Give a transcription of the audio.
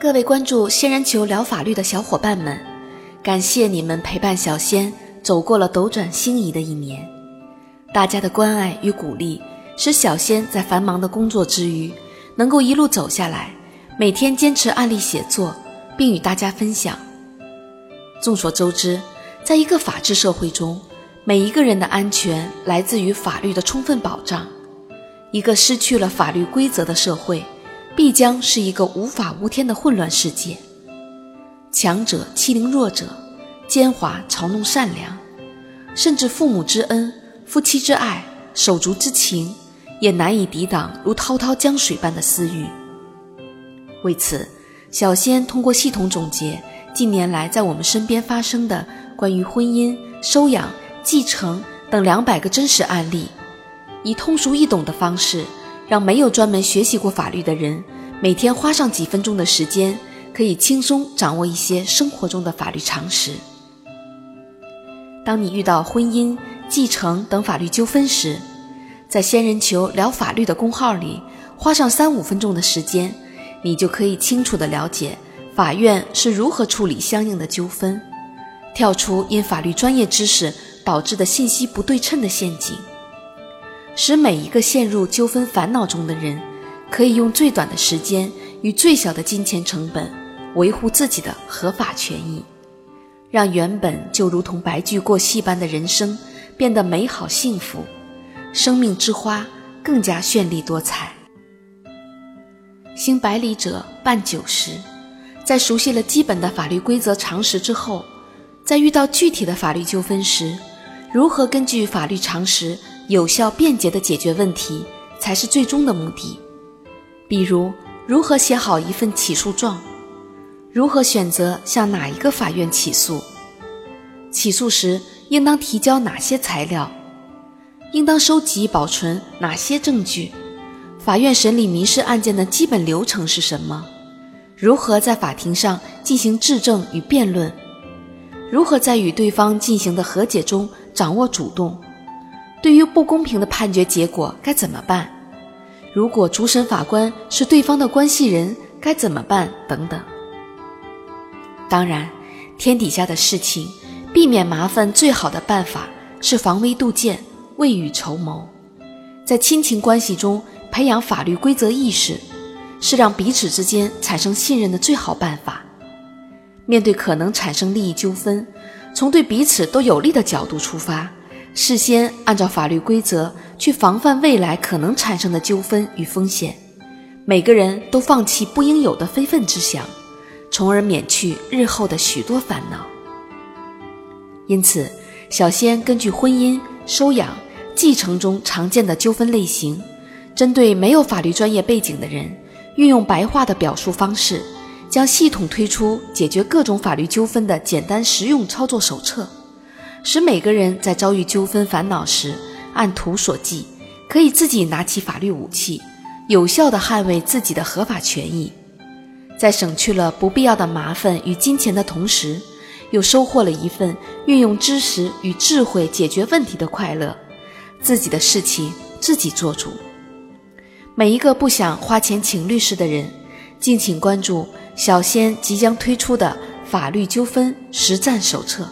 各位关注仙人球聊法律的小伙伴们，感谢你们陪伴小仙走过了斗转星移的一年。大家的关爱与鼓励，使小仙在繁忙的工作之余，能够一路走下来，每天坚持案例写作，并与大家分享。众所周知，在一个法治社会中，每一个人的安全来自于法律的充分保障。一个失去了法律规则的社会。必将是一个无法无天的混乱世界。强者欺凌弱者，奸猾嘲弄善良，甚至父母之恩、夫妻之爱、手足之情，也难以抵挡如滔滔江水般的私欲。为此，小仙通过系统总结近年来在我们身边发生的关于婚姻、收养、继承等两百个真实案例，以通俗易懂的方式。让没有专门学习过法律的人，每天花上几分钟的时间，可以轻松掌握一些生活中的法律常识。当你遇到婚姻、继承等法律纠纷时，在“仙人球聊法律”的公号里，花上三五分钟的时间，你就可以清楚地了解法院是如何处理相应的纠纷，跳出因法律专业知识导致的信息不对称的陷阱。使每一个陷入纠纷烦恼中的人，可以用最短的时间与最小的金钱成本，维护自己的合法权益，让原本就如同白驹过隙般的人生变得美好幸福，生命之花更加绚丽多彩。行百里者半九十，在熟悉了基本的法律规则常识之后，在遇到具体的法律纠纷时，如何根据法律常识？有效便捷地解决问题才是最终的目的。比如，如何写好一份起诉状？如何选择向哪一个法院起诉？起诉时应当提交哪些材料？应当收集保存哪些证据？法院审理民事案件的基本流程是什么？如何在法庭上进行质证与辩论？如何在与对方进行的和解中掌握主动？对于不公平的判决结果该怎么办？如果主审法官是对方的关系人该怎么办？等等。当然，天底下的事情，避免麻烦最好的办法是防微杜渐、未雨绸缪。在亲情关系中培养法律规则意识，是让彼此之间产生信任的最好办法。面对可能产生利益纠纷，从对彼此都有利的角度出发。事先按照法律规则去防范未来可能产生的纠纷与风险，每个人都放弃不应有的非分之想，从而免去日后的许多烦恼。因此，小仙根据婚姻、收养、继承中常见的纠纷类型，针对没有法律专业背景的人，运用白话的表述方式，将系统推出解决各种法律纠纷的简单实用操作手册。使每个人在遭遇纠纷烦恼时，按图索骥，可以自己拿起法律武器，有效地捍卫自己的合法权益，在省去了不必要的麻烦与金钱的同时，又收获了一份运用知识与智慧解决问题的快乐。自己的事情自己做主。每一个不想花钱请律师的人，敬请关注小仙即将推出的法律纠纷实战手册。